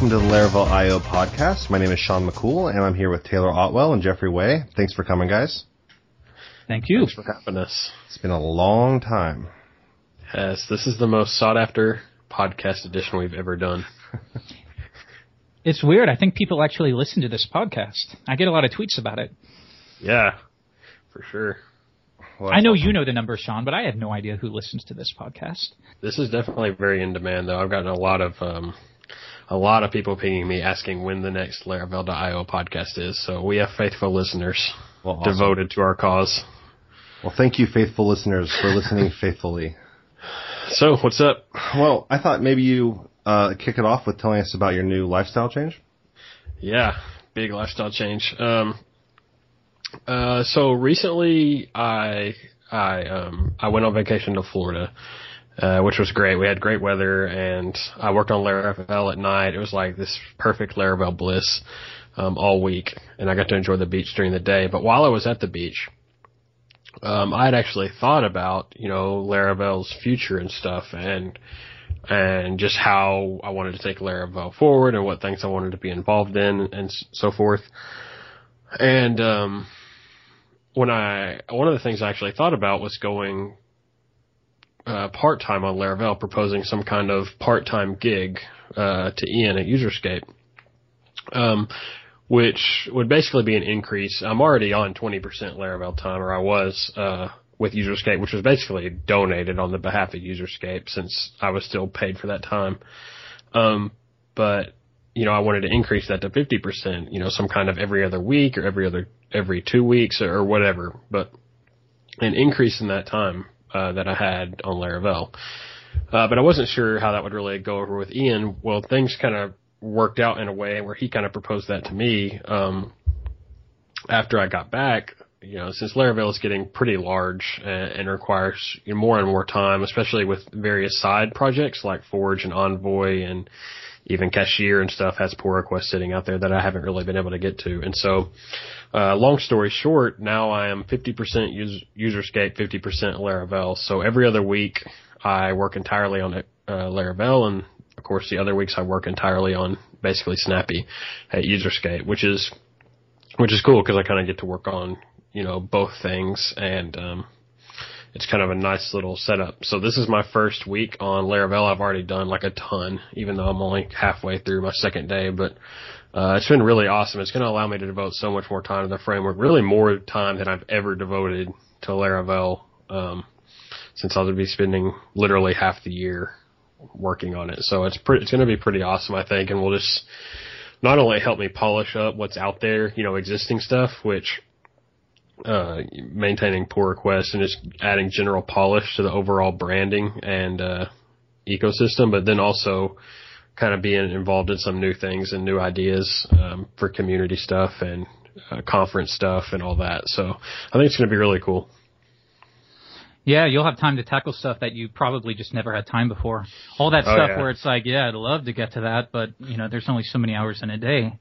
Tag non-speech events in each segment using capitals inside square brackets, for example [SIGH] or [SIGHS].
welcome to the Laravel IO podcast. My name is Shawn McCool, and I'm here with Taylor Otwell and Jeffrey Way. Thanks for coming, guys. Thank you. Thanks for having us. It's been a long time. Yes, this is the most sought after podcast edition we've ever done. [LAUGHS] It's weird. I think people actually listen to this podcast. I get a lot of tweets about it. Yeah, for sure. Well, I know awesome. you know the numbers, Sean, but I have no idea who listens to this podcast. This is definitely very in demand, though. I've gotten a lot of um, a lot of people pinging me asking when the next Laravel.io podcast is. So we have faithful listeners well, awesome. devoted to our cause. Well, thank you, faithful listeners, for listening [LAUGHS] faithfully. So, what's up? Well, I thought maybe you uh, kick it off with telling us about your new lifestyle change. Yeah, big lifestyle change. Um, uh, so recently, I I um, I went on vacation to Florida, uh, which was great. We had great weather, and I worked on Laravel at night. It was like this perfect Laravel bliss um, all week, and I got to enjoy the beach during the day. But while I was at the beach, um, I had actually thought about you know Laravel's future and stuff, and and just how I wanted to take Laravel forward and what things I wanted to be involved in and so forth. And um, when I one of the things I actually thought about was going uh, part time on Laravel, proposing some kind of part time gig uh, to Ian at Userscape, um, which would basically be an increase. I'm already on 20% Laravel time, or I was uh, with Userscape, which was basically donated on the behalf of Userscape since I was still paid for that time. Um, but you know, I wanted to increase that to 50%, you know, some kind of every other week or every other, every two weeks or, or whatever, but an increase in that time, uh, that I had on Laravel. Uh, but I wasn't sure how that would really go over with Ian. Well, things kind of worked out in a way where he kind of proposed that to me, um, after I got back, you know, since Laravel is getting pretty large and, and requires you know, more and more time, especially with various side projects like Forge and Envoy and even Cashier and stuff has pull requests sitting out there that I haven't really been able to get to. And so, uh, long story short, now I am 50% user, Userscape, 50% Laravel. So every other week I work entirely on uh, Laravel and of course the other weeks I work entirely on basically Snappy at Userscape, which is which is cool because I kind of get to work on you know, both things and, um, it's kind of a nice little setup. So this is my first week on Laravel. I've already done like a ton, even though I'm only halfway through my second day, but, uh, it's been really awesome. It's going to allow me to devote so much more time to the framework, really more time than I've ever devoted to Laravel, um, since I'll be spending literally half the year working on it. So it's pretty, it's going to be pretty awesome, I think, and will just not only help me polish up what's out there, you know, existing stuff, which uh, maintaining pull requests and just adding general polish to the overall branding and uh, ecosystem, but then also kind of being involved in some new things and new ideas um, for community stuff and uh, conference stuff and all that. So I think it's going to be really cool. Yeah, you'll have time to tackle stuff that you probably just never had time before. All that oh, stuff yeah. where it's like, yeah, I'd love to get to that, but you know, there's only so many hours in a day.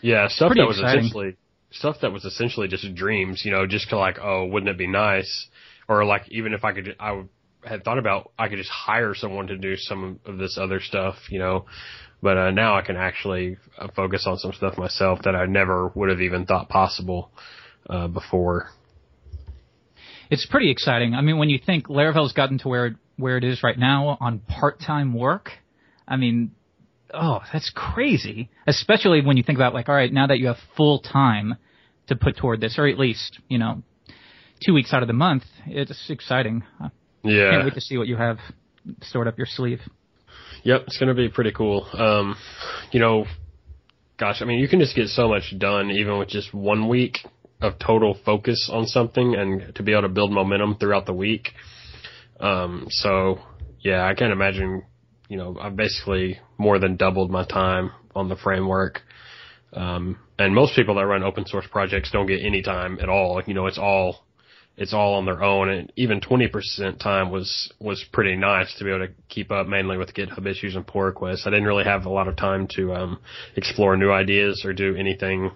Yeah, stuff that was exciting. essentially stuff that was essentially just dreams, you know, just to like, oh, wouldn't it be nice? Or like, even if I could, I had thought about, I could just hire someone to do some of this other stuff, you know, but uh, now I can actually uh, focus on some stuff myself that I never would have even thought possible uh, before. It's pretty exciting. I mean, when you think Laravel's gotten to where where it is right now on part-time work, I mean, oh, that's crazy. Especially when you think about like, all right, now that you have full time to put toward this, or at least you know, two weeks out of the month, it's exciting. Yeah, can't wait to see what you have stored up your sleeve. Yep, it's gonna be pretty cool. Um, you know, gosh, I mean, you can just get so much done even with just one week of total focus on something, and to be able to build momentum throughout the week. Um, so yeah, I can't imagine you know, I've basically more than doubled my time on the framework. Um, and most people that run open source projects don't get any time at all. You know, it's all, it's all on their own. And even 20% time was, was pretty nice to be able to keep up mainly with GitHub issues and pull requests. I didn't really have a lot of time to, um, explore new ideas or do anything,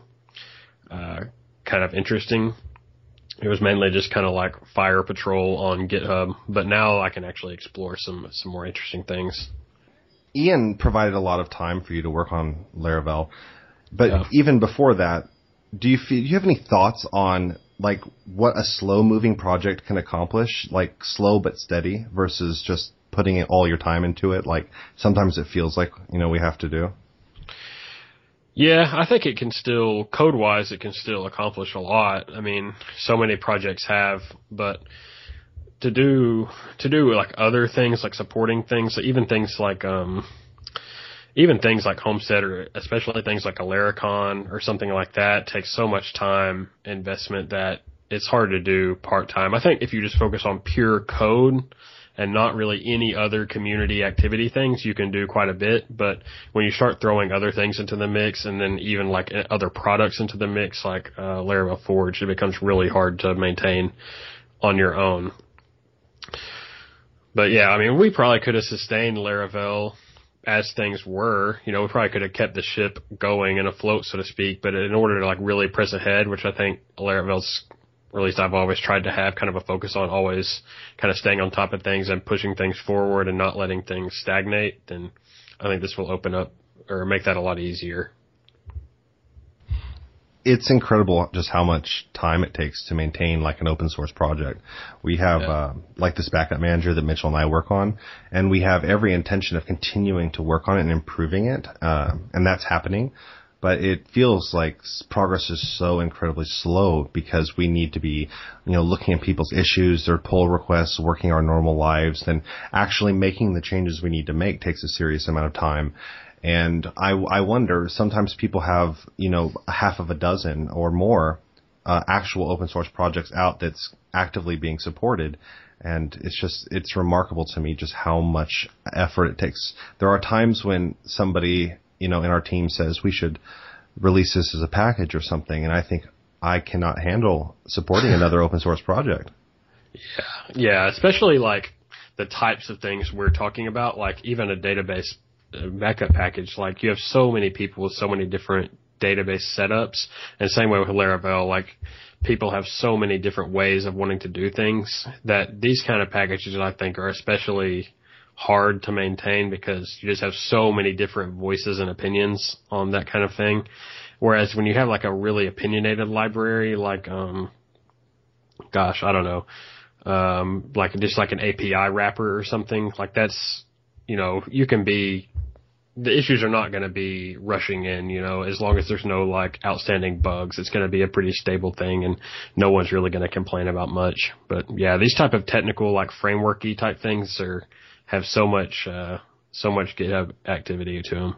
uh, kind of interesting. It was mainly just kind of like fire patrol on GitHub, but now I can actually explore some, some more interesting things. Ian provided a lot of time for you to work on Laravel, but Yeah. even before that, do you feel, do you have any thoughts on like what a slow moving project can accomplish, like slow but steady versus just putting it, all your time into it? Like sometimes it feels like, you know, we have to do. Yeah, I think it can still code wise it can still accomplish a lot. I mean, so many projects have, but to do to do like other things like supporting things, even things like um even things like Homestead or especially things like a Laracon or something like that takes so much time investment that it's hard to do part time. I think if you just focus on pure code and not really any other community activity things, you can do quite a bit. But when you start throwing other things into the mix and then even like other products into the mix, like uh, Laravel Forge, it becomes really hard to maintain on your own. But yeah, I mean, we probably could have sustained Laravel as things were. You know, we probably could have kept the ship going and afloat, so to speak. But in order to like really press ahead, which I think Laravel's or at least I've always tried to have kind of a focus on always kind of staying on top of things and pushing things forward and not letting things stagnate, then I think this will open up or make that a lot easier. It's incredible just how much time it takes to maintain like an open source project. We have Yeah. uh, like this backup manager that Mitchell and I work on, and we have every intention of continuing to work on it and improving it, uh, and that's happening. But it feels like progress is so incredibly slow because we need to be, you know, looking at people's issues, their pull requests, working our normal lives, then actually making the changes we need to make takes a serious amount of time. And I, I wonder, sometimes people have, you know, a half of a dozen or more uh, actual open source projects out that's actively being supported. And it's just, it's remarkable to me just how much effort it takes. There are times when somebody, you know, in our team says we should release this as a package or something. And I think I cannot handle supporting [LAUGHS] another open source project. Yeah, Yeah. especially like the types of things we're talking about, like even a database backup package. Like you have so many people with so many different database setups, and same way with Laravel. Like people have so many different ways of wanting to do things that these kind of packages I think are especially hard to maintain because you just have so many different voices and opinions on that kind of thing. Whereas when you have like a really opinionated library, like um, gosh, I don't know, um, like just like an API wrapper or something like that's, you know, you can be, the issues are not going to be rushing in, you know, as long as there's no like outstanding bugs, it's going to be a pretty stable thing and no one's really going to complain about much. But yeah, these type of technical like frameworky type things are, have so much, uh, so much GitHub activity to them.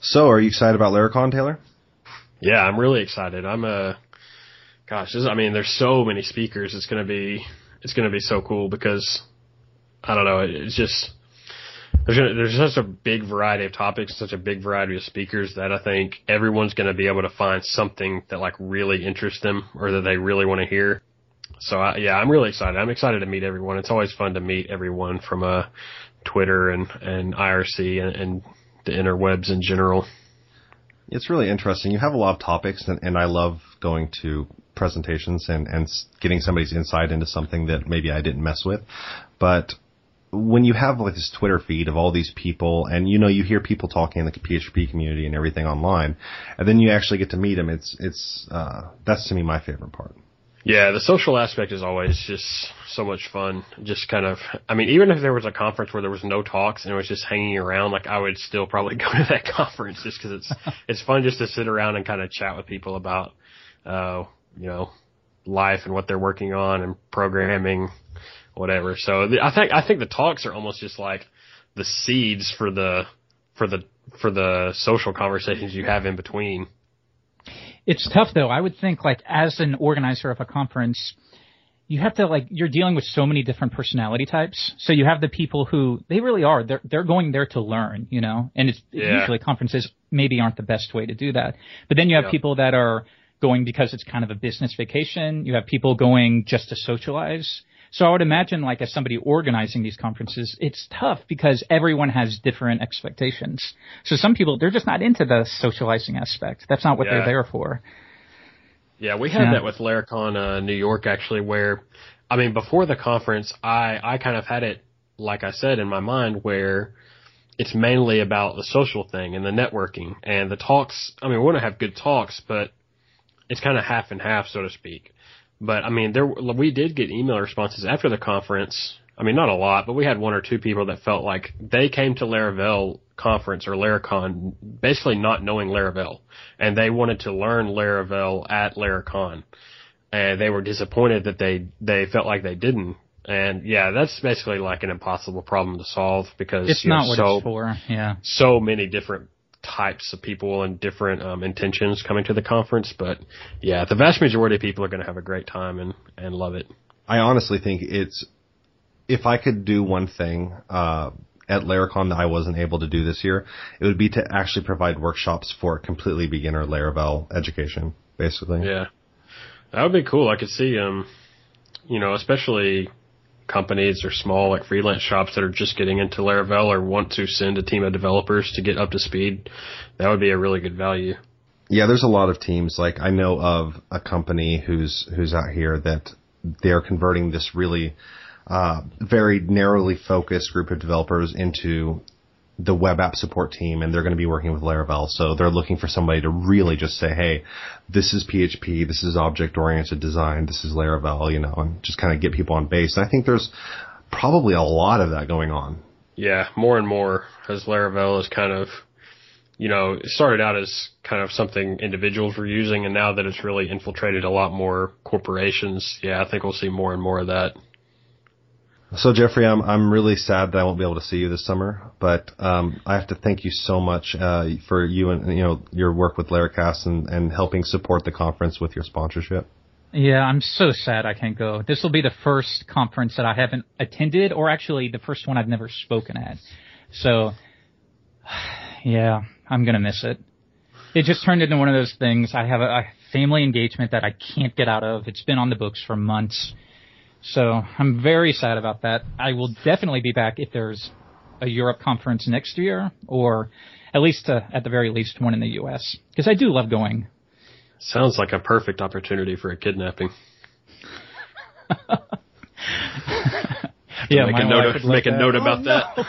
So are you excited about Laracon, Taylor? Yeah, I'm really excited. I'm a, gosh, this, I mean, there's so many speakers. It's gonna be, it's gonna be so cool because, I don't know, it, it's just, there's there's such a big variety of topics, such a big variety of speakers that I think everyone's gonna be able to find something that like really interests them or that they really want to hear. So I, yeah, I'm really excited. I'm excited to meet everyone. It's always fun to meet everyone from uh, Twitter and and IRC and, and the interwebs in general. It's really interesting. You have a lot of topics, and, and I love going to presentations and, and getting somebody's insight into something that maybe I didn't mess with. But when you have like this Twitter feed of all these people, and you know you hear people talking in the PHP community and everything online, and then you actually get to meet them, it's it's uh, that's to me my favorite part. Yeah, the social aspect is always just so much fun. Just kind of, I mean, even if there was a conference where there was no talks and it was just hanging around, like I would still probably [LAUGHS] go to that conference just because it's [LAUGHS] it's fun just to sit around and kind of chat with people about, uh, you know, life and what they're working on and programming, whatever. So the, I think I think the talks are almost just like the seeds for the for the for the social conversations you have in between. It's tough though. I would think like as an organizer of a conference, you have to like you're dealing with so many different personality types. So you have the people who they really are they're they're going there to learn, you know. And it's Yeah. usually conferences maybe aren't the best way to do that. But then you have Yeah. people that are going because it's kind of a business vacation. You have people going just to socialize. So I would imagine like as somebody organizing these conferences, it's tough because everyone has different expectations. So some people they're just not into the socializing aspect. That's not what Yeah. they're there for. Yeah, we had Yeah. that with Laracon uh, New York actually, where I mean, before the conference, I I kind of had it like I said in my mind where it's mainly about the social thing and the networking and the talks. I mean, we want to have good talks, but it's kind of half and half, so to speak. But I mean, there we did get email responses after the conference. I mean, not a lot, but we had one or two people that felt like they came to Laravel conference or Laracon basically not knowing Laravel, and they wanted to learn Laravel at Laracon, and they were disappointed that they they felt like they didn't. And yeah, that's basically like an impossible problem to solve because it's not know, what so it's for. Yeah. so many different types of people and different um, intentions coming to the conference. But yeah, the vast majority of people are going to have a great time and and love it. I honestly think it's if I could do one thing uh, at Laracon that I wasn't able to do this year, it would be to actually provide workshops for completely beginner Laravel education, basically. Yeah, that would be cool. I could see um, you know, especially companies or small like freelance shops that are just getting into Laravel or want to send a team of developers to get up to speed. That would be a really good value. Yeah, there's a lot of teams. Like I know of a company who's who's out here that they're converting this really uh, very narrowly focused group of developers into the web app support team and they're going to be working with Laravel. So they're looking for somebody to really just say, Hey, this is PHP. This is object oriented design. This is Laravel, you know, and just kind of get people on base. And I think there's probably a lot of that going on. Yeah, more and more as Laravel is kind of, you know, it started out as kind of something individuals were using and now that it's really infiltrated a lot more corporations, yeah, I think we'll see more and more of that. So Jeffrey, I'm I'm really sad that I won't be able to see you this summer, but um, I have to thank you so much uh, for you and you know your work with Laracast and, and helping support the conference with your sponsorship. Yeah, I'm so sad I can't go. This will be the first conference that I haven't attended, or actually the first one I've never spoken at. So, [SIGHS] yeah, I'm gonna miss it. It just turned into one of those things. I have a, a family engagement that I can't get out of. It's been on the books for months so I'm very sad about that. I will definitely be back if there's a Europe conference next year, or at least uh, at the very least one in the U.S. Because I do love going. Sounds like a perfect opportunity for a kidnapping. [LAUGHS] yeah, make a note, of, would make a note about Oh, that.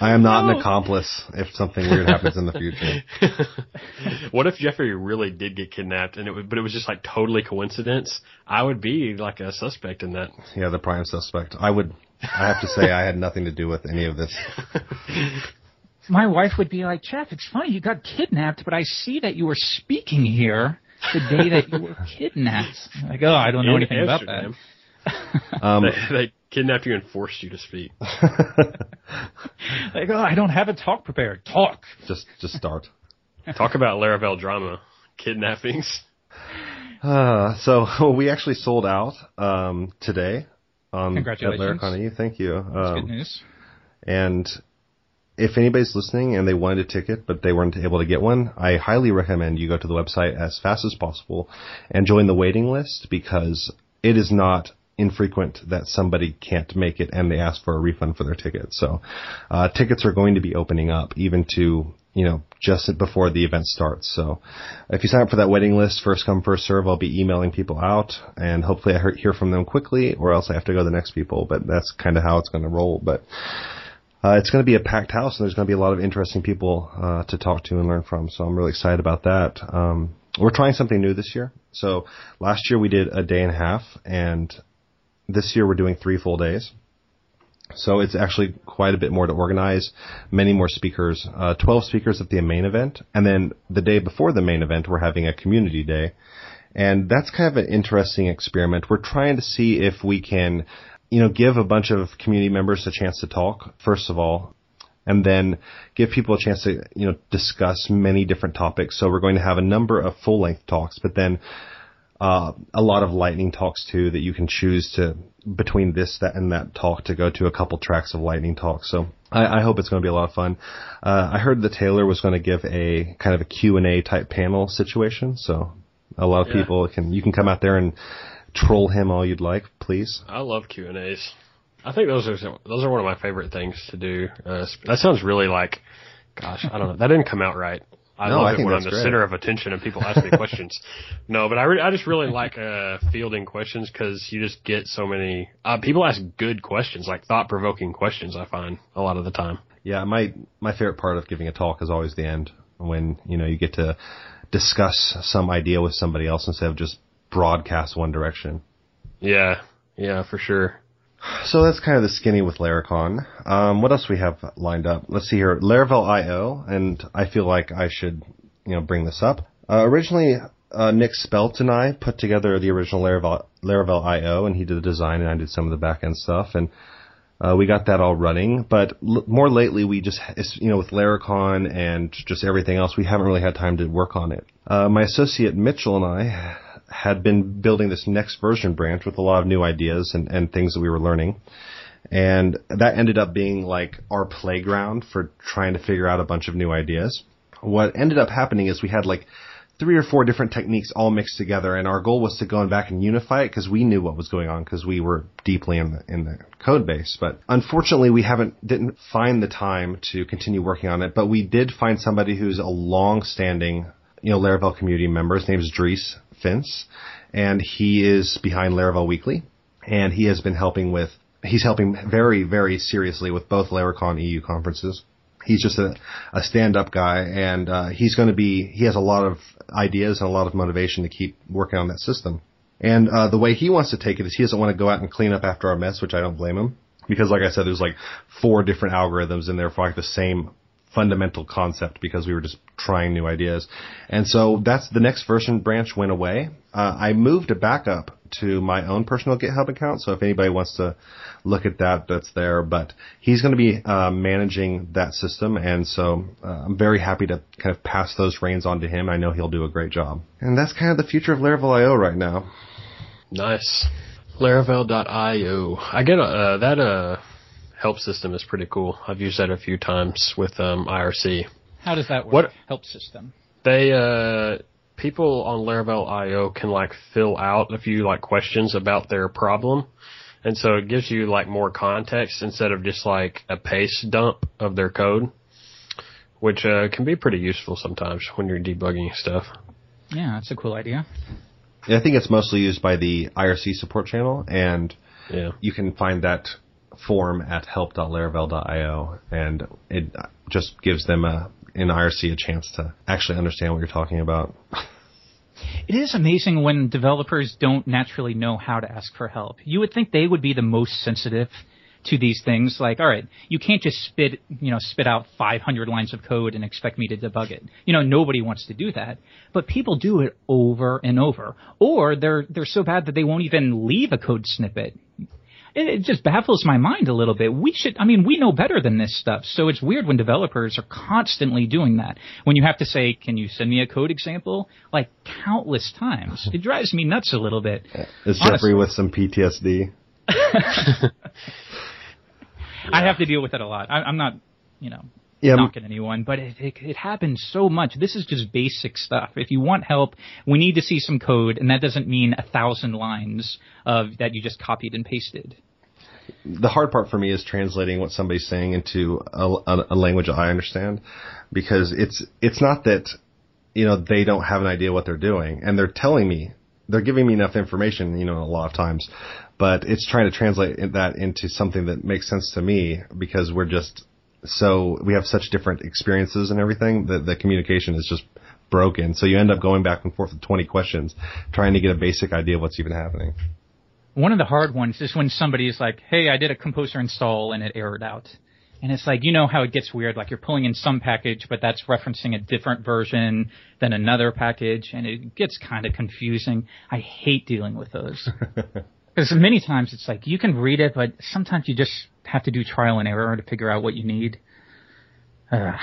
No. I am not No. an accomplice if something weird happens in the future. [LAUGHS] what if Jeffrey really did get kidnapped and it would, but it was just like totally coincidence? I would be like a suspect in that. Yeah, the prime suspect. I would. I have to say I had nothing to do with any of this. [LAUGHS] My wife would be like, Jeff, it's funny you got kidnapped, but I see that you were speaking here the day that you were kidnapped. Like, oh, I don't know In anything about that. [LAUGHS] Um, They, they kidnapped you and forced you to speak. [LAUGHS] Like, oh, I don't have a talk prepared. Talk. just just start. [LAUGHS] Talk about Laravel drama. Kidnappings. Uh, so we actually sold out um, today on Congratulations. at Laracon Thank you. That's Um, good news. And if anybody's listening and they wanted a ticket but they weren't able to get one, I highly recommend you go to the website as fast as possible and join the waiting list because it is not infrequent that somebody can't make it and they ask for a refund for their ticket. So uh, tickets are going to be opening up even to you know just before the event starts. So if you sign up for that waiting list, first come first serve, I'll be emailing people out and hopefully I hear- from them quickly or else I have to go to the next people. But that's kind of how it's going to roll. But uh, it's going to be a packed house, and there's going to be a lot of interesting people uh, to talk to and learn from. So I'm really excited about that. Um, we're trying something new this year. So last year we did a day and a half, and this year we're doing three full days. So it's actually quite a bit more to organize, many more speakers, uh, 12 speakers at the main event, and then the day before the main event we're having a community day. And that's kind of an interesting experiment. We're trying to see if we can, you know, give a bunch of community members a chance to talk, first of all, and then give people a chance to, you know, discuss many different topics. So we're going to have a number of full length talks, but then uh, a lot of lightning talks too that you can choose to between this, that, and that talk to go to a couple tracks of lightning talks. So I, I hope it's going to be a lot of fun. Uh, I heard that Taylor was going to give a kind of a Q and A type panel situation. So a lot of Yeah. people can you can come out there and troll him all you'd like, please. I love Q and A's. I think those are those are one of my favorite things to do. Uh, that sounds really like, gosh, I don't know. That didn't come out right. I No, love I it think when I'm the great. center of attention and people ask me questions. [LAUGHS] No, but I re- I just really like uh, fielding questions because you just get so many. Uh, people ask good questions, like thought provoking questions. I find a lot of the time. Yeah, my my favorite part of giving a talk is always the end when you know you get to discuss some idea with somebody else instead of just broadcast one direction. Yeah, yeah, for sure. So that's kind of the skinny with Laracon. Um, what else we have lined up? Let's see here. Laravel IO, and I feel like I should, you know, bring this up. Uh, originally, uh, Nick Spelt and I put together the original Laravel, Laravel IO, and he did the design, and I did some of the backend stuff, and uh, we got that all running. But l- more lately, we just, you know, with Laracon and just everything else, we haven't really had time to work on it. Uh, my associate Mitchell and I had been building this next version branch with a lot of new ideas and, and things that we were learning. And that ended up being like our playground for trying to figure out a bunch of new ideas. What ended up happening is we had like three or four different techniques all mixed together, and our goal was to go back and unify it because we knew what was going on because we were deeply in the in the code base. But unfortunately, we haven't didn't find the time to continue working on it. But we did find somebody who's a long-standing you know Laravel community member. His name is Dries Vints, and he is behind Laravel Weekly, and he has been helping with. He's helping very, very seriously with both Laracon EU conferences he's just a, a stand-up guy, and uh, he's going to be. He has a lot of ideas and a lot of motivation to keep working on that system. And uh, the way he wants to take it is he doesn't want to go out and clean up after our mess, which I don't blame him, because like I said, there's like four different algorithms in there for like the same fundamental concept because we were just trying new ideas. And so that's the next version branch went away. Uh, I moved it back up to my own personal GitHub account. So if anybody wants to look at that, that's there. But he's going to be uh, managing that system, and so uh, I'm very happy to kind of pass those reins on to him. I know he'll do a great job. And that's kind of the future of Laravel IO right now. Nice. Laravel.io. I get uh, that uh, help system is pretty cool. I've used that a few times with um, IRC. How does that work? What- help system? They uh people on Laravel IO can like fill out a few like questions about their problem. And so it gives you like more context instead of just like a paste dump of their code, which uh, can be pretty useful sometimes when you're debugging stuff. Yeah, that's a cool idea. Yeah, I think it's mostly used by the IRC support channel, and Yeah. you can find that form at help.laravel.io, and it just gives them a in IRC a chance to actually understand what you're talking about. It is amazing when developers don't naturally know how to ask for help. You would think they would be the most sensitive to these things. Like, all right, you can't just spit, you know, spit out 500 lines of code and expect me to debug it. You know, nobody wants to do that, but people do it over and over. Or they're they're so bad that they won't even leave a code snippet. It, just baffles my mind a little bit. We should, I mean, we know better than this stuff. So it's weird when developers are constantly doing that. When you have to say, can you send me a code example? Like countless times. It drives me nuts a little bit. Uh, is Honestly. Jeffrey with some PTSD? [LAUGHS] I have to deal with it a lot. I, I'm not, you know, Yeah, knocking anyone, but it, it, it happens so much. This is just basic stuff. If you want help, we need to see some code, and that doesn't mean a thousand lines of that you just copied and pasted. the hard part for me is translating what somebody's saying into a, a, a language I understand, because it's it's not that you know they don't have an idea what they're doing, and they're telling me they're giving me enough information, you know, a lot of times, but it's trying to translate that into something that makes sense to me because we're just so we have such different experiences and everything that the communication is just broken. So you end up going back and forth with 20 questions trying to get a basic idea of what's even happening. One of the hard ones is when somebody is like, "Hey, I did a composer install and it errored out," and it's like you know how it gets weird. Like you're pulling in some package, but that's referencing a different version than another package, and it gets kind of confusing. I hate dealing with those [LAUGHS] because many times it's like you can read it, but sometimes you just have to do trial and error to figure out what you need. Ugh.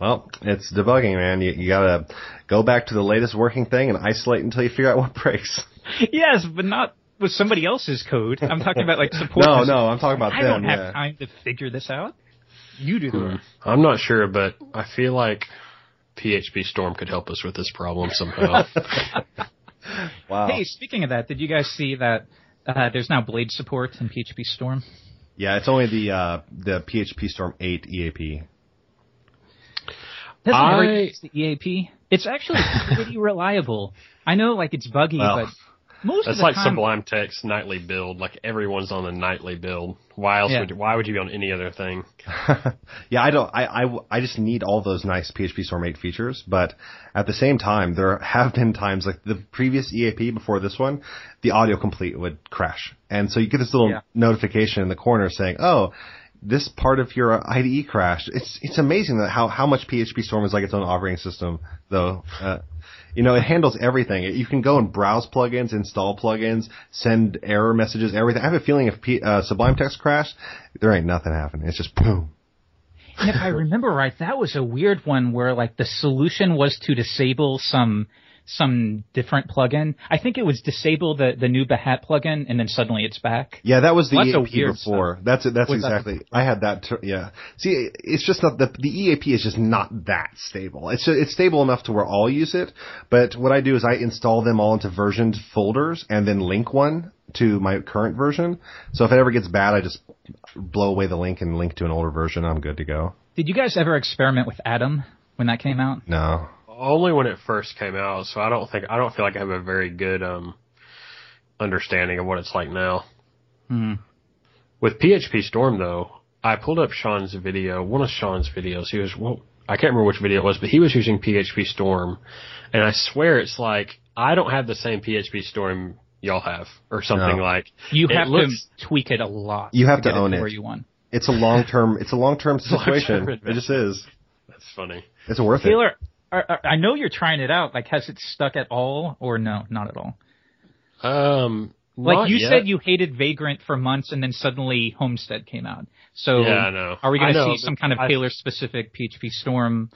Well, it's debugging, man. You, you gotta go back to the latest working thing and isolate until you figure out what breaks. [LAUGHS] yes, but not with somebody else's code. I'm talking about like support. [LAUGHS] No, no, I'm talking about I them. don't have yeah. time to figure this out. You do the work. I'm not sure, but I feel like PHP Storm could help us with this problem somehow. [LAUGHS] Wow. Hey, speaking of that, did you guys see that uh, there's now Blade support in PHP Storm? Yeah, it's only the uh, the PHP Storm 8 EAP. Doesn't I- the EAP? It's actually pretty [LAUGHS] reliable. I know, like it's buggy, Well, but most That's of the like time, Sublime Text nightly build. Like everyone's on the nightly build. Why else Yeah. would why would you be on any other thing? [LAUGHS] yeah, I don't. I, I I just need all those nice PHP Storm 8 features, but at the same time, there have been times like the previous EAP before this one, the auto complete would crash, and so you get this little Yeah. notification in the corner saying, "Oh." This part of your IDE crashed. It's it's amazing that how how much PHP Storm is like its own operating system, though. Uh, you know, it handles everything. You can go and browse plugins, install plugins, send error messages, everything. I have a feeling if P, uh, Sublime Text crashed, there ain't nothing happening. It's just boom. And if I remember right, that was a weird one where like the solution was to disable some some different plugin. I think it was disable the the new Behat plugin, and then suddenly it's back. Yeah, that was the Lots of EAP weird before. That's it. That's Was that exactly. I had that. Tr- yeah. See, it's just not the the EAP is just not that stable. It's it's stable enough to where I'll use it, but what I do is I install them all into versioned folders and then link one to my current version. So if it ever gets bad, I just blow away the link and link to an older version. I'm good to go. Did you guys ever experiment with Atom when that came out? No. Only when it first came out, so I don't think I don't feel like I have a very good um understanding of what it's like now. Hmm. With PHP Storm though, I pulled up Shawn's video, one of Shawn's videos. He was well, I can't remember which video it was, but he was using PHP Storm, and I swear it's like I don't have the same PHP Storm y'all have, or something No. like. You have looks- to tweak it a lot. You have to get own to it. where you want. It's a long term. It's a long term [LAUGHS] Long-term situation. it just is. That's funny. It's worth it. Taylor, are, are, I know you're trying it out. Like, has it stuck at all, or no, not at all? Um, Like you yet. said, you hated Vagrant for months, and then suddenly Homestead came out. So, Yeah, I know. are we going to see some kind of Taylor specific PHP Storm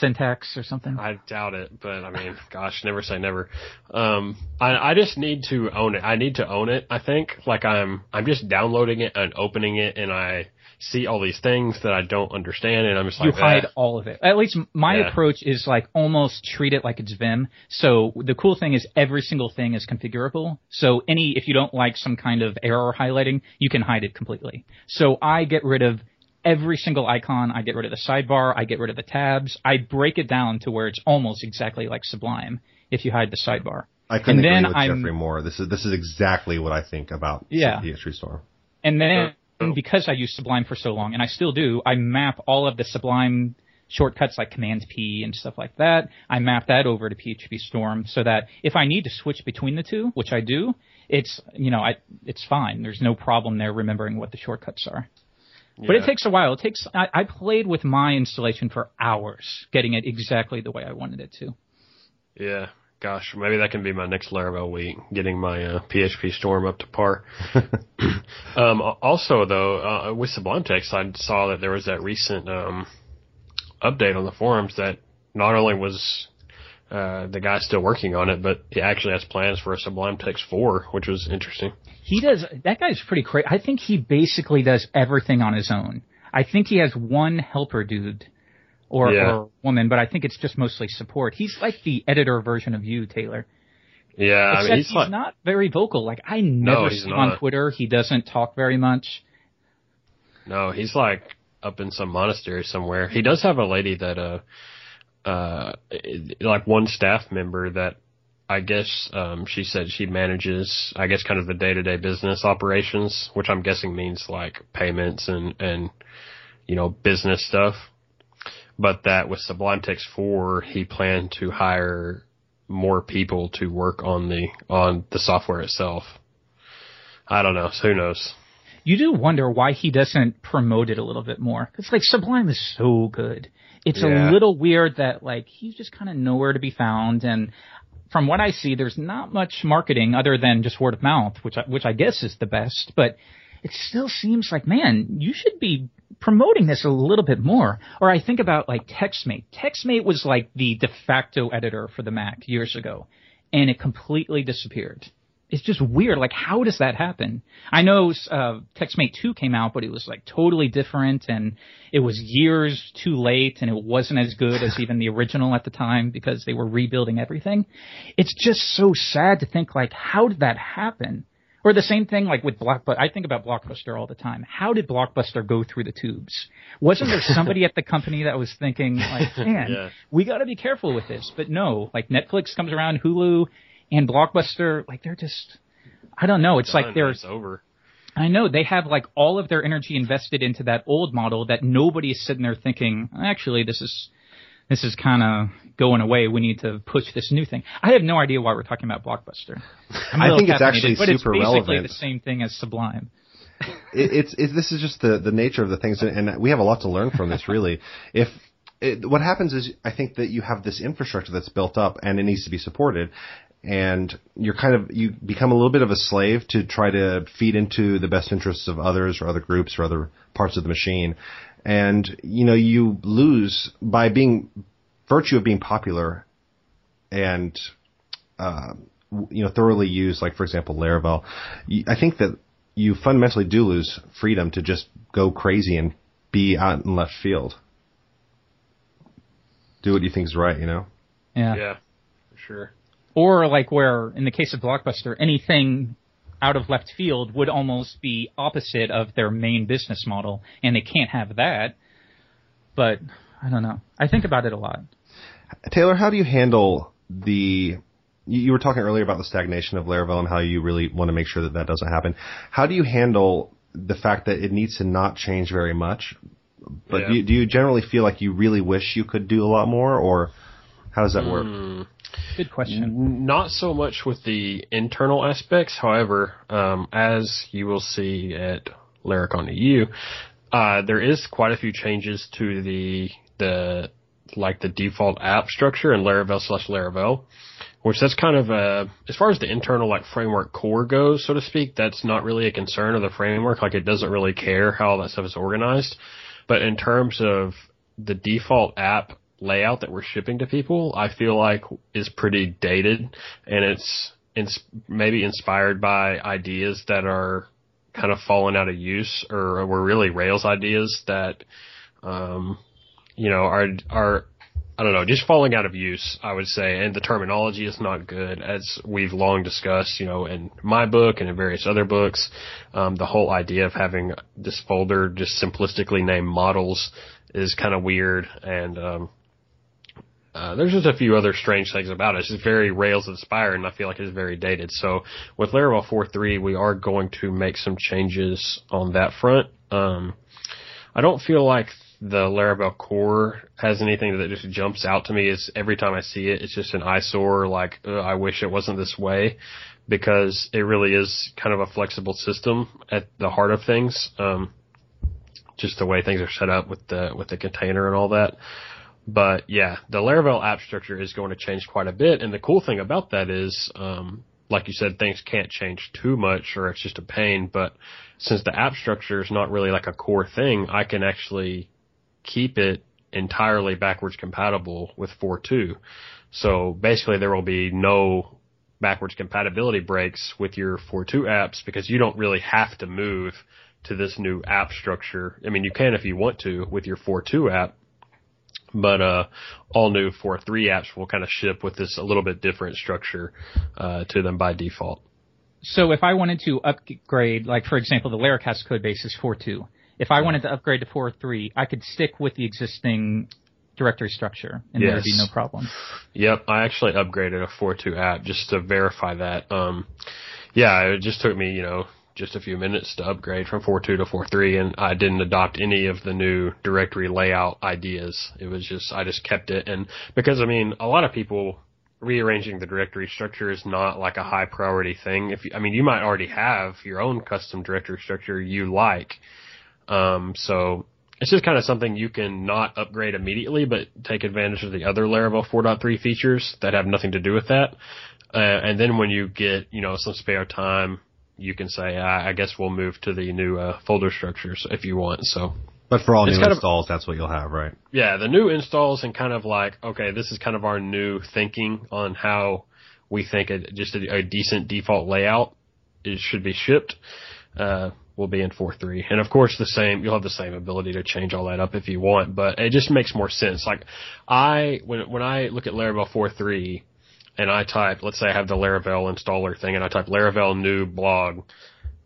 syntax or something? I doubt it, but I mean, [LAUGHS] gosh, never say never. Um, I, I just need to own it. I need to own it. I think like I'm, I'm just downloading it and opening it, and I see all these things that I don't understand, and I'm just you like, hide "Eh." all of it. At least my Yeah. approach is like almost treat it like it's Vim. So the cool thing is every single thing is configurable. So any if you don't like some kind of error highlighting, you can hide it completely. So I get rid of every single icon. I get rid of the sidebar. I get rid of the tabs. I break it down to where it's almost exactly like Sublime if you hide the sidebar. I couldn't and agree then with I'm- Jeffrey more. This is this is exactly what I think about Yeah. PHP Storm. And then because I used Sublime for so long, and I still do, I map all of the Sublime shortcuts like Command P and stuff like that. I map that over to PHP Storm so that if I need to switch between the two, which I do, it's you know I it's fine. There's no problem there remembering what the shortcuts are. But it takes a while. It takes. I, I played with my installation for hours, getting it exactly the way I wanted it to. Yeah. Gosh, maybe that can be my next Laravel week, getting my uh, PHP Storm up to par. [LAUGHS] um, also, though, uh, with Sublime Text, I saw that there was that recent um, update on the forums that not only was uh, the guy's still working on it, but he actually has plans for a Sublime Text 4, which was interesting. He does. That guy's pretty crazy. I think he basically does everything on his own. I think he has one helper dude or, Yeah. or woman, but I think it's just mostly support. He's like the editor version of you, Taylor. Yeah, I mean, he's, he's like, not very vocal. Like I never he's see him on. Twitter. He doesn't talk very much. No, he's like up in some monastery somewhere. He does have a lady that uh uh like one staff member that I guess um she said she manages I guess kind of the day-to-day business operations, which I'm guessing means like payments and and you know business stuff. But that with Sublime Text 4, he planned to hire more people to work on the on the software itself. I don't know. So who knows? You do wonder why he doesn't promote it a little bit more. It's like Sublime is so good. It's Yeah. a little weird that like he's just kind of nowhere to be found and from what I see there's not much marketing other than just word of mouth, which I, which I guess is the best, but it still seems like man, you should be promoting this a little bit more. Or I think about like TextMate. TextMate was like the de facto editor for the Mac years ago and it completely disappeared it's just weird. Like, how does that happen? I know uh, TextMate 2 came out, but it was like totally different, and it was years too late, and it wasn't as good as even the original at the time because they were rebuilding everything. It's just so sad to think like, how did that happen? Or the same thing like with Blockbuster. I think about Blockbuster all the time. How did Blockbuster go through the tubes? Wasn't there somebody at the company that was thinking like, [LAUGHS] man, Yeah. we got to be careful with this? But no, like Netflix comes around, Hulu, and Blockbuster, like they're just, I don't know. It's Done. like they're It's over. I know they have like all of their energy invested into that old model that nobody is sitting there thinking, actually, this is this is kind of going away. We need to push this new thing. I have no idea why we're talking about Blockbuster. I'm a I little think it's caffeinated, actually but it's basically relevant. the same thing as Sublime. [LAUGHS] it, it's it, this is just the the nature of the things, and we have a lot to learn from this. Really, [LAUGHS] if it, what happens is, I think that you have this infrastructure that's built up, and it needs to be supported. And you're kind of you become a little bit of a slave to try to feed into the best interests of others or other groups or other parts of the machine, and you know you lose by being virtue of being popular and uh, you know thoroughly used, like for example Laravel. i think that you fundamentally do lose freedom to just go crazy and be out in left field. Do what you think is right, you know. Yeah. Yeah, for sure. Or like where in the case of Blockbuster, anything out of left field would almost be opposite of their main business model, and they can't have that. But I don't know. I think about it a lot. Taylor, how do you handle the? You you were talking earlier about the stagnation of Laravel and how you really want to make sure that that doesn't happen. How do you handle the fact that it needs to not change very much? But Yeah. do, you, do you generally feel like you really wish you could do a lot more, or how does that work? Hmm. Good question. Not so much with the internal aspects. However, um, as you will see at Laracon EU, uh, there is quite a few changes to the the like the default app structure in Laravel slash Laravel, which that's kind of a as far as the internal like framework core goes, so to speak. That's not really a concern of the framework. Like it doesn't really care how all that stuff is organized. But in terms of the default app layout that we're shipping to people, I feel like is pretty dated and it's, maybe inspired by ideas that are kind of fallen out of use or were really Rails ideas that, um, you know, are, are, I don't know, just falling out of use, I would say, and the terminology is not good, as we've long discussed, you know, in my book and in various other books. Um, the whole idea of having this folder just simplistically named models is kind of weird, and um, uh, there's just a few other strange things about it. It's very Rails inspired, and I feel like it's very dated. So with Laravel 4.3, we are going to make some changes on that front. Um, I don't feel like the Laravel core has anything that just jumps out to me. Is every time I see it, it's just an eyesore. Like I wish it wasn't this way, because it really is kind of a flexible system at the heart of things. Um, just the way things are set up with the with the container and all that. But yeah, the Laravel app structure is going to change quite a bit. And the cool thing about that is, um, like you said, things can't change too much or it's just a pain. But since the app structure is not really like a core thing, I can actually keep it entirely backwards compatible with 4.2. So basically there will be no backwards compatibility breaks with your 4.2 apps because you don't really have to move to this new app structure. I mean, you can if you want to with your 4.2 app, but uh, all new 4.3 apps will kind of ship with this a little bit different structure uh, to them by default. So if I wanted to upgrade, like for example, the Laracast code base is 4.2. If I wanted to upgrade to 4.3, I could stick with the existing directory structure, and Yes. there'd be no problem. Yep, I actually upgraded a 4.2 app just to verify that. Um, yeah, it just took me, you know, just a few minutes to upgrade from 4.2 to 4.3 and I didn't adopt any of the new directory layout ideas. It was just, I just kept it. And because, I mean, a lot of people rearranging the directory structure is not like a high priority thing. If you, I mean, you might already have your own custom directory structure you like. Um, so it's just kind of something you can not upgrade immediately, but take advantage of the other Laravel 4.3 features that have nothing to do with that. Uh, and then when you get, you know, some spare time, you can say, I, I guess we'll move to the new uh, folder structures if you want. So But for all It's new kind of- installs, that's what you'll have, right? yeah, the new installs and kind of like, okay, this is kind of our new thinking on how we think a, just a, a decent default layout is, should be shipped. Uh, will be in 4.3. And of course the same, you'll have the same ability to change all that up if you want, but it just makes more sense. Like I, when, when I look at Laravel 4.3 and I type, let's say I have the Laravel installer thing and I type Laravel new blog,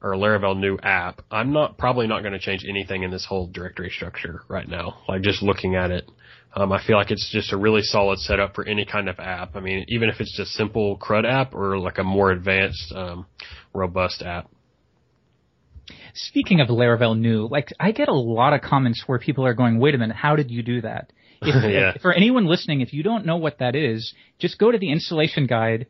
or Laravel new app, I'm not probably not going to change anything in this whole directory structure right now. Like just looking at it, um, I feel like it's just a really solid setup for any kind of app. I mean, even if it's just simple CRUD app or like a more advanced, um, robust app. Speaking of Laravel new, like I get a lot of comments where people are going, "Wait a minute, how did you do that?" If, [LAUGHS] Yeah. if- for anyone listening, if you don't know what that is, just go to the installation guide.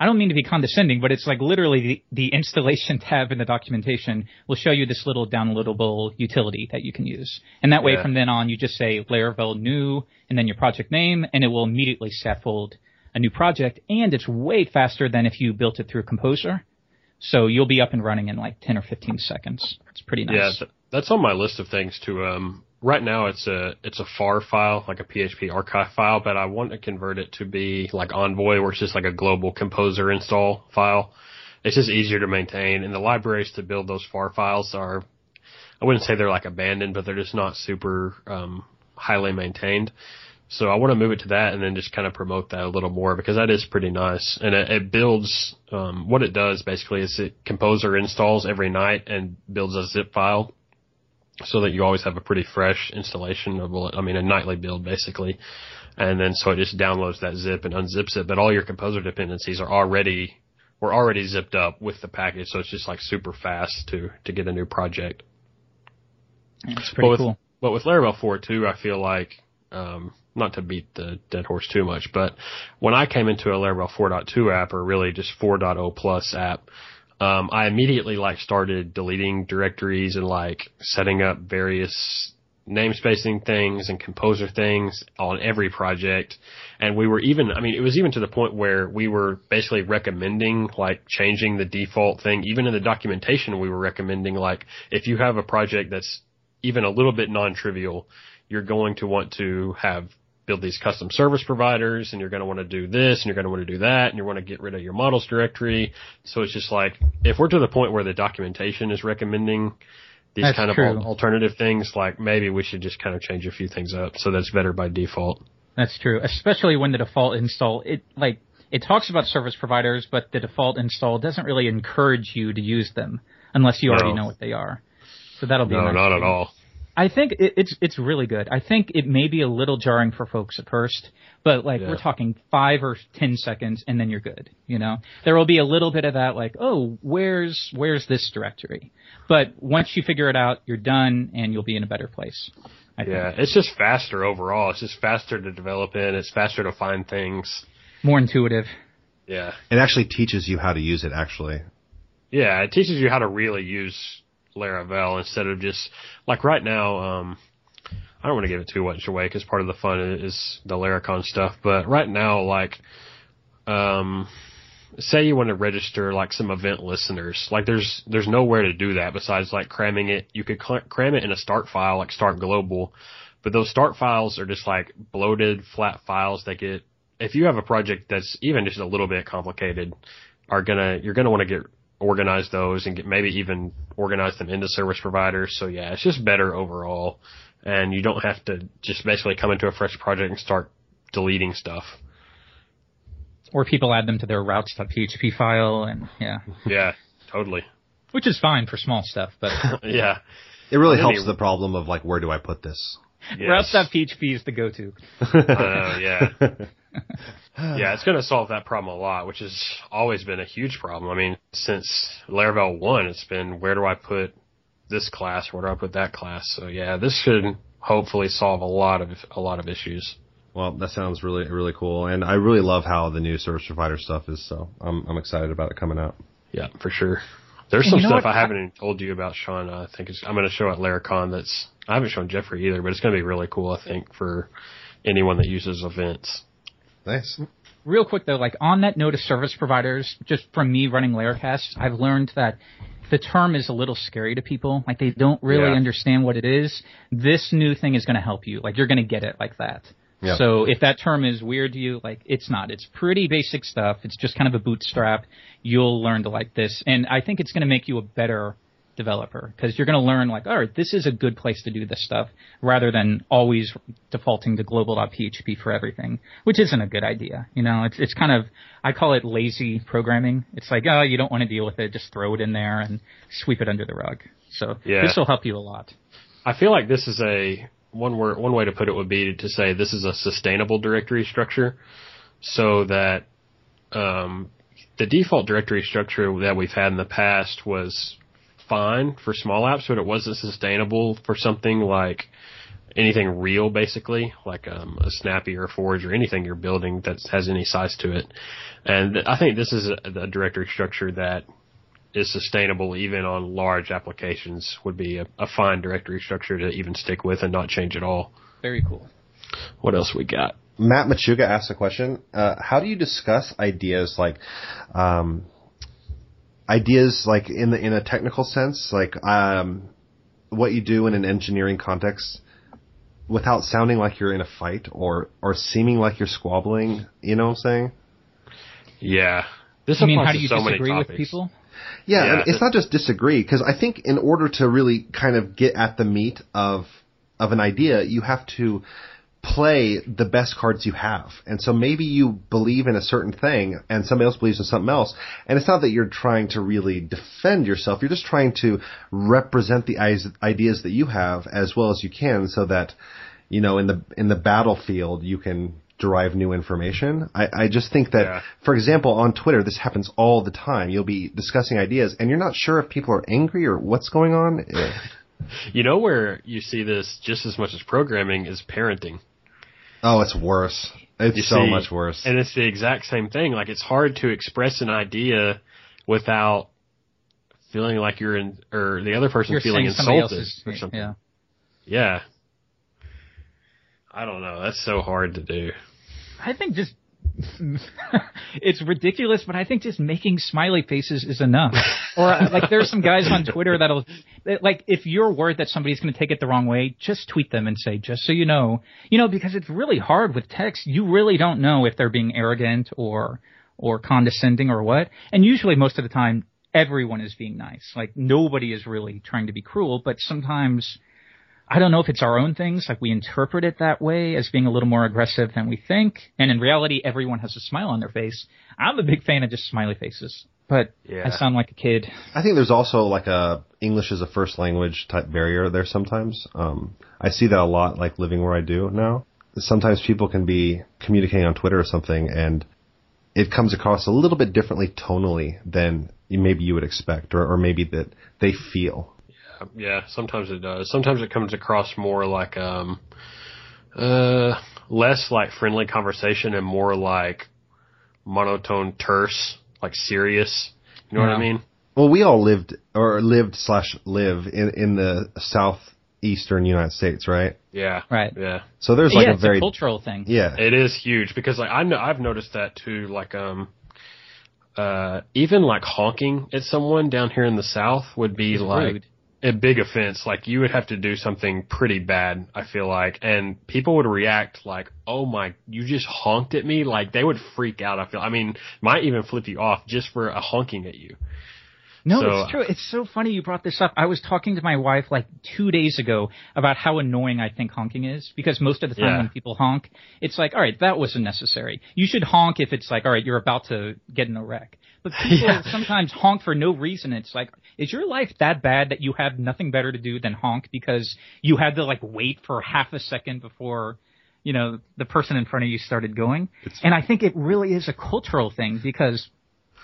I don't mean to be condescending, but it's like literally the, the installation [LAUGHS] tab in the documentation will show you this little downloadable utility that you can use. And that way Yeah. from then on you just say Laravel new and then your project name and it will immediately scaffold a new project and it's way faster than if you built it through Composer. So you'll be up and running in like 10 or 15 seconds. It's pretty nice. Yeah, that's on my list of things to. Um, right now, it's a it's a PHAR file, like a PHP archive file, but I want to convert it to be like Envoy, where it's just like a global Composer install file. It's just easier to maintain, and the libraries to build those PHAR files are, I wouldn't say they're like abandoned, but they're just not super um, highly maintained. So I want to move it to that and then just kind of promote that a little more because that is pretty nice. And it, it builds, um, what it does basically is it Composer installs every night and builds a zip file so that you always have a pretty fresh installation of, I mean, a nightly build basically. And then so it just downloads that zip and unzips it, but all your Composer dependencies are already, were already zipped up with the package. So it's just like super fast to, to get a new project. It's But pretty with, cool. But with Laravel 4 too, I feel like, um, not to beat the dead horse too much, but when I came into a Laravel 4.2 app or really just 4.0 plus app, um, I immediately like started deleting directories and like setting up various namespacing things and composer things on every project. And we were even, I mean, it was even to the point where we were basically recommending like changing the default thing. Even in the documentation, we were recommending like if you have a project that's even a little bit non-trivial, you're going to want to have build these custom service providers and you're going to want to do this and you're going to want to do that and you want to get rid of your models directory. So it's just like, if we're to the point where the documentation is recommending these That's kind of true. alternative things, like maybe we should just kind of change a few things up so that's better by default. That's true, especially when the default install it like it talks about service providers, but the default install doesn't really encourage you to use them unless you already know what they are. So that'll be No, nice not at all. I think it, it's it's really good. I think it may be a little jarring for folks at first, but like Yeah. we're talking five or ten seconds, and then you're good. You know, there will be a little bit of that, like, oh, where's where's this directory? But once you figure it out, you're done, and you'll be in a better place. I Yeah, think. it's just faster overall. It's just faster to develop in. It's faster to find things. more intuitive. Yeah. It actually teaches you how to use it. Actually, Yeah, it teaches you how to really use Laravel instead of just like right now. Um, I don't want to give it too much away because part of the fun is the Laracon stuff. But right now, like, um, say you want to register like some event listeners, like there's there's nowhere to do that besides like cramming it. You could cl- cram it in a start file like Start Global, but those start files are just like bloated flat files that get. If you have a project that's even just a little bit complicated, are gonna you're gonna want to get organize those and get maybe even organize them into service providers. So yeah, it's just better overall, and you don't have to just basically come into a fresh project and start deleting stuff. Or people add them to their routes.php file, and yeah, Yeah, totally. which is fine for small stuff, but [LAUGHS] Yeah. it really Really- helps the problem of like where do I put this? Yes. routes.php is the go-to. I [LAUGHS] know, uh, yeah. [LAUGHS] yeah, it's going to solve that problem a lot, which has always been a huge problem. I mean, since Laravel 1, it's been where do I put this class? Where do I put that class? So yeah, this should hopefully solve a lot of a lot of issues. Well, that sounds really really cool, and I really love how the new service provider stuff is. So I'm I'm excited about it coming out. Yeah, for sure. There's some you know stuff what? I haven't even told you about, Shawn. I think it's, I'm going to show at Laracon that's I haven't shown Jeffrey either, but it's going to be really cool. I think for anyone that uses events. Nice. Real quick though, like on that note of service providers, just from me running Laracasts, I've learned that the term is a little scary to people. Like they don't really Yeah. understand what it is. This new thing is going to help you. Like you're going to get it like that. Yeah. So if that term is weird to you, like it's not. It's pretty basic stuff. It's just kind of a bootstrap. You'll learn to like this, and I think it's going to make you a better developer because you're going to learn like, all right, this is a good place to do this stuff rather than always defaulting to global.php for everything, which isn't a good idea. You know, it's, it's kind of, I call it lazy programming. It's like, oh, you don't want to deal with it. Just throw it in there and sweep it under the rug. So Yeah. this will help you a lot. I feel like this is a one word one way to put it would be to say this is a sustainable directory structure, so that um, the default directory structure that we've had in the past was fine for small apps, but it wasn't sustainable for something like anything real, basically, like um, a Snappy or a Forge or anything you're building that has any size to it. And I think this is a, a directory structure that is sustainable even on large applications would be a, a fine directory structure to even stick with and not change at all. Very cool. What else we got? Matt Machuga asked a question. Uh, how do you discuss ideas like, um, ideas like in the in a technical sense, like um, what you do in an engineering context, without sounding like you're in a fight or or seeming like you're squabbling? You know what I'm saying? Yeah. This I mean, how do you so disagree with people? Yeah, Yeah, it's not just disagree because I think in order to really kind of get at the meat of of an idea, you have to play the best cards you have. And so maybe you believe in a certain thing and somebody else believes in something else. And it's not that you're trying to really defend yourself. You're just trying to represent the ideas that you have as well as you can so that, you know, in the, in the battlefield, you can derive new information. I, I just think that, Yeah. for example, on Twitter, this happens all the time. You'll be discussing ideas and you're not sure if people are angry or what's going on. [LAUGHS] You know where you see this just as much as programming is parenting. Oh, it's worse. It's You so see- much worse. And it's the exact same thing. Like it's hard to express an idea without feeling like you're in, or the other person You're feeling insulted else's. or something. Yeah. Yeah. I don't know. That's so hard to do. I think just [LAUGHS] it's ridiculous, but I think just making smiley faces is enough. or uh, like there's some guys on Twitter that'll like if you're worried that somebody's going to take it the wrong way, just tweet them and say just so you know, you know because it's really hard with text. You really don't know if they're being arrogant or or condescending or what. And usually most of the time everyone is being nice. Like nobody is really trying to be cruel, but sometimes I don't know if it's our own things, like we interpret it that way as being a little more aggressive than we think. And in reality, everyone has a smile on their face. I'm a big fan of just smiley faces, but Yeah. I sound like a kid. I think there's also like a English as a first language type barrier there sometimes. Um, I see that a lot, like living where I do now. Sometimes people can be communicating on Twitter or something, and it comes across a little bit differently tonally than maybe you would expect, or, or maybe that they feel. Yeah, sometimes it does. Sometimes it comes across more like um uh less like friendly conversation and more like monotone terse, like serious. You know what I mean? Well, we all lived or lived slash live in in the southeastern United States, right? Yeah. Right. Yeah. So there's like yeah, a it's very a cultural thing. yeah. It is huge because like I know I've noticed that too. Like um, uh, even like honking at someone down here in the south would be It's like rude. A big offense. Like you would have to do something pretty bad. I feel like, and people would react like, "Oh my, you just honked at me!" Like they would freak out. I feel. I mean, might even flip you off just for a honking at you. No, So- it's true. It's so funny you brought this up. I was talking to my wife like two days ago about how annoying I think honking is because most of the time Yeah. when people honk, it's like, all right, that wasn't necessary. You should honk if it's like, all right, you're about to get in a wreck. But [LAUGHS] people Yeah. sometimes honk for no reason. It's like, is your life that bad that you have nothing better to do than honk because you had to like wait for half a second before you know the person in front of you started going? and I think it really is a cultural thing because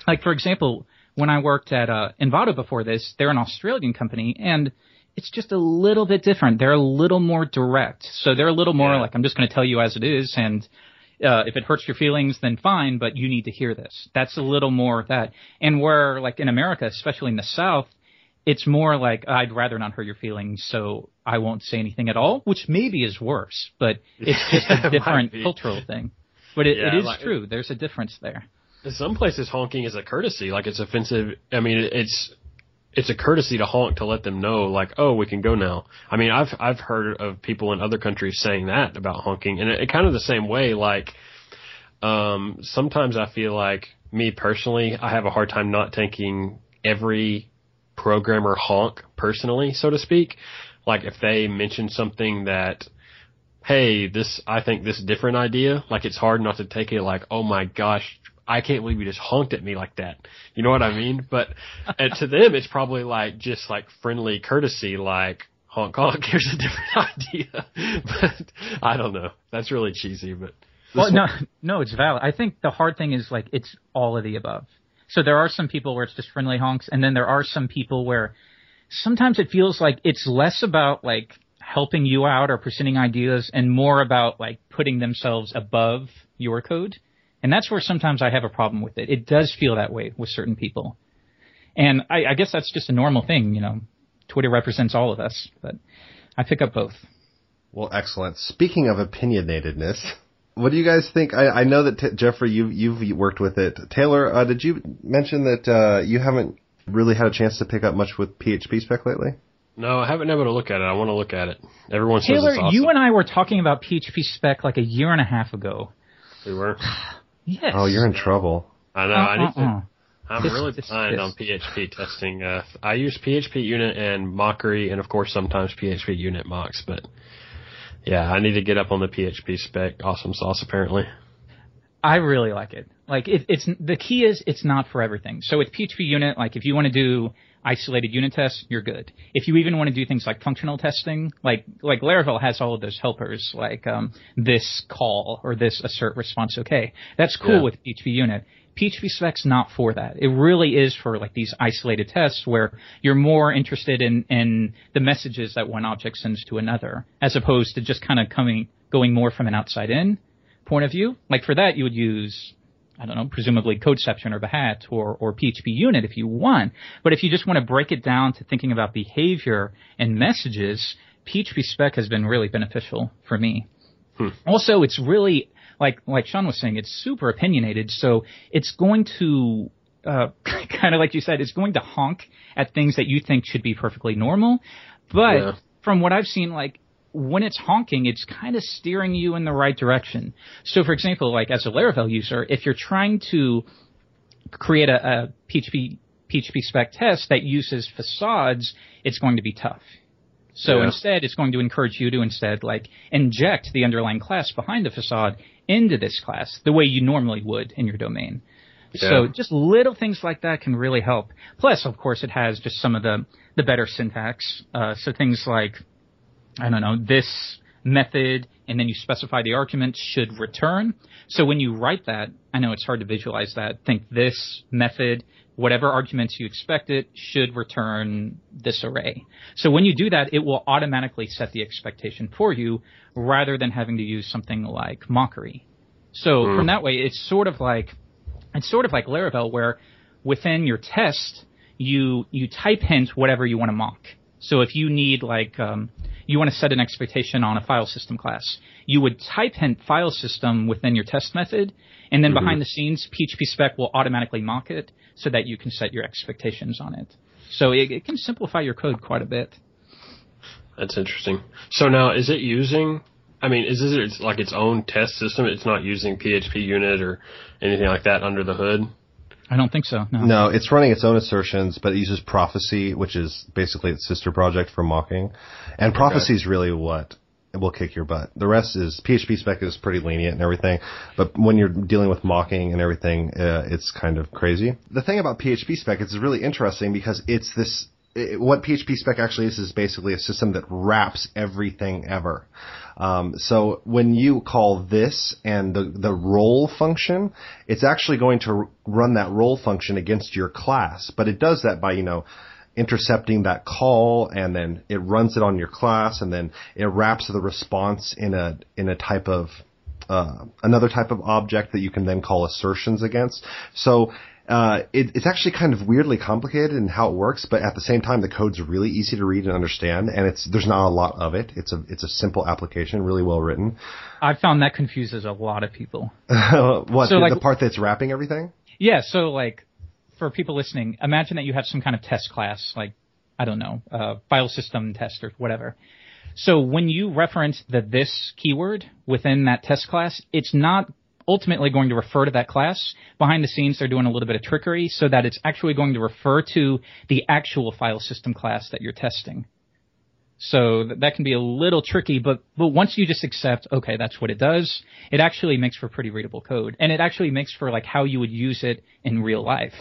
like for example, when I worked at uh, Envato before this, they're an Australian company, and it's just a little bit different. They're a little more direct, so they're a little more Yeah. like I'm just going to tell you as it is, and uh, if it hurts your feelings, then fine, but you need to hear this. That's a little more of that. And where like in America, especially in the South, it's more like I'd rather not hurt your feelings, so I won't say anything at all, which maybe is worse, but it's just a [LAUGHS] different cultural thing. But it, Yeah, it is like- true. There's a difference there. In some places, honking is a courtesy. Like it's offensive. I mean, it's it's a courtesy to honk to let them know, like, oh, we can go now. I mean, I've I've heard of people in other countries saying that about honking, and it, it kind of the same way. Like, um, sometimes I feel like me personally, I have a hard time not taking every programmer honk personally, so to speak. Like if they mention something that, hey, this, I think this different idea, like it's hard not to take it like, oh my gosh, I can't believe you just honked at me like that. You know what I mean? But and to them, it's probably like just like friendly courtesy, like honk honk. [LAUGHS] Here's a different [LAUGHS] idea. but I don't know. That's really cheesy, but. Well, no, no, it's valid. I think the hard thing is like it's all of the above. So there are some people where it's just friendly honks, and then there are some people where sometimes it feels like it's less about like helping you out or presenting ideas and more about like putting themselves above your code. And that's where sometimes I have a problem with it. It does feel that way with certain people. And I, I guess that's just a normal thing, you know. Twitter represents all of us, but I pick up both. Well, excellent. Speaking of opinionatedness, what do you guys think? I, I know that t- Jeffrey, you've you've worked with it. Taylor, uh, did you mention that uh, you haven't really had a chance to pick up much with PHP spec lately? No, I haven't been able to look at it. I want to look at it. Everyone says Taylor, it's awesome. you and I were talking about PHP spec like a year and a half ago. we were. [SIGHS] [SIGHS] Yes. Oh, you're in trouble. I know. I need to. I'm This- really this- behind this. on PHP testing. Uh, I use PHP Unit and Mockery, and of course sometimes PHP Unit mocks. But yeah, I need to get up on the PHP spec. Awesome sauce, apparently. I really like it. Like it, it's the key is it's not for everything. So with PHP unit, like if you want to do isolated unit tests, you're good. If you even want to do things like functional testing, like like Laravel has all of those helpers, like um, this call or this assert response okay. That's cool Yeah. with PHP unit. PHP spec's not for that. It really is for like these isolated tests where you're more interested in, in the messages that one object sends to another, as opposed to just kind of coming going more from an outside in point of view. Like for that, you would use, I don't know, presumably Codeception or Behat or, or PHP Unit if you want. But if you just want to break it down to thinking about behavior and messages, PHP Spec has been really beneficial for me. Also, it's really like like Shawn was saying, it's super opinionated, so it's going to uh, [LAUGHS] kind of like you said, it's going to honk at things that you think should be perfectly normal. But Yeah. from what I've seen, like when it's honking, it's kind of steering you in the right direction. So, for example, like as a Laravel user, if you're trying to create a, a PHP PHP spec test that uses facades, it's going to be tough. So Yeah. instead, it's going to encourage you to instead like inject the underlying class behind the facade into this class the way you normally would in your domain. So just little things like that can really help. Plus, of course, it has just some of the the better syntax. Uh, so things like I don't know this method, and then you specify the argument should return. So when you write that, I know it's hard to visualize that. Think this method, whatever arguments you expect it should return this array. So when you do that, it will automatically set the expectation for you rather than having to use something like mockery. So from that way, it's sort of like it's sort of like Laravel, where within your test, you you type hint whatever you want to mock. So if you need like um, you want to set an expectation on a file system class, you would type hint file system within your test method, and then mm-hmm. behind the scenes, PHP spec will automatically mock it so that you can set your expectations on it. So it, it can simplify your code quite a bit. That's interesting. So now, is it using? I mean, is this like its own test system? It's not using PHP Unit or anything like that under the hood. I don't think so. No. No, it's running its own assertions, but it uses Prophecy, which is basically its sister project for mocking. And Prophecy is really what will kick your butt. The rest is PHP spec is pretty lenient and everything, but when you're dealing with mocking and everything, uh, it's kind of crazy. The thing about PHP spec is really interesting because it's this. It, what PHP spec actually is is basically a system that wraps everything ever. Um, so when you call this and the the roll function, it's actually going to run that roll function against your class, but it does that by you know intercepting that call and then it runs it on your class and then it wraps the response in a in a type of uh, another type of object that you can then call assertions against. So uh, it, it's actually kind of weirdly complicated in how it works, but at the same time, the code's really easy to read and understand, and it's there's not a lot of it. It's a it's a simple application, really well written. I found that confuses a lot of people. [LAUGHS] what So, the, like- the part that's wrapping everything? Yeah, so like for people listening, imagine that you have some kind of test class, like I don't know, uh, file system test or whatever. So when you reference the this keyword within that test class, it's not ultimately going to refer to that class. Behind the scenes, they're doing a little bit of trickery so that it's actually going to refer to the actual file system class that you're testing. So that can be a little tricky, but, but once you just accept, okay, that's what it does, it actually makes for pretty readable code. And it actually makes for like how you would use it in real life.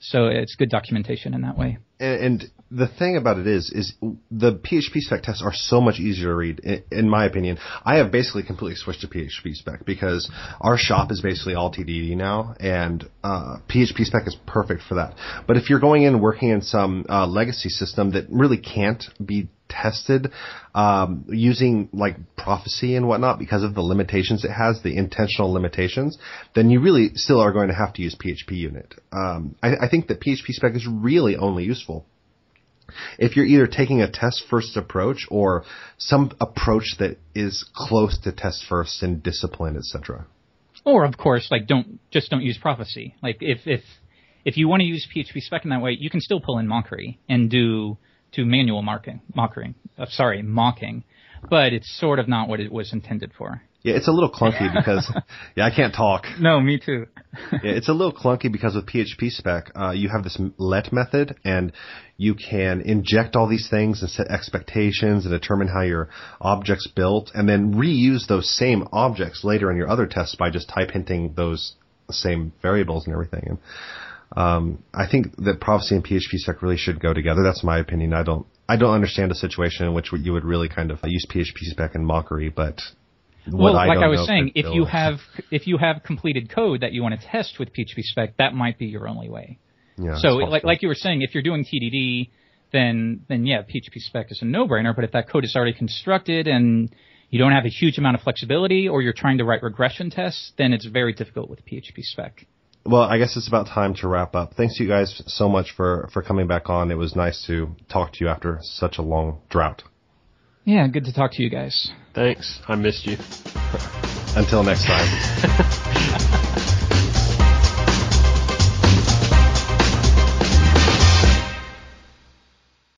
So it's good documentation in that way. And, and the thing about it is, is the PHP spec tests are so much easier to read. In, my opinion, I have basically completely switched to PHP spec because our shop is basically all TDD now, and uh, PHP spec is perfect for that. But if you're going in working in some uh, legacy system that really can't be tested um, using like prophecy and whatnot because of the limitations it has, the intentional limitations, then you really still are going to have to use PHP unit. Um, I, I think that PHP spec is really only useful if you're either taking a test first approach or some approach that is close to test first and discipline, etc. Or of course, like don't just don't use prophecy. Like if if if you want to use PHP spec in that way, you can still pull in mockery and do to manual marking, mocking, uh, sorry, mocking, but it's sort of not what it was intended for. Yeah, it's a little clunky [LAUGHS] because yeah, I can't talk. No, me too. [LAUGHS] yeah, it's a little clunky because with PHP spec, uh, you have this let method, and you can inject all these things and set expectations and determine how your object's built, and then reuse those same objects later in your other tests by just type hinting those same variables and everything. And um, I think that prophecy and PHP spec really should go together. That's my opinion. I don't, I don't understand a situation in which you would really kind of use PHP spec and mockery, but well, I like I was saying, if you have if you have completed code that you want to test with PHP spec, that might be your only way. Yeah, so, like like you were saying, if you're doing TDD, then then yeah, PHP spec is a no-brainer. But if that code is already constructed and you don't have a huge amount of flexibility, or you're trying to write regression tests, then it's very difficult with PHP spec well, I guess it's about time to wrap up. Thanks to you guys so much for, for coming back on. It was nice to talk to you after such a long drought. Yeah, good to talk to you guys. Thanks. I missed you. [LAUGHS] Until next time. [LAUGHS]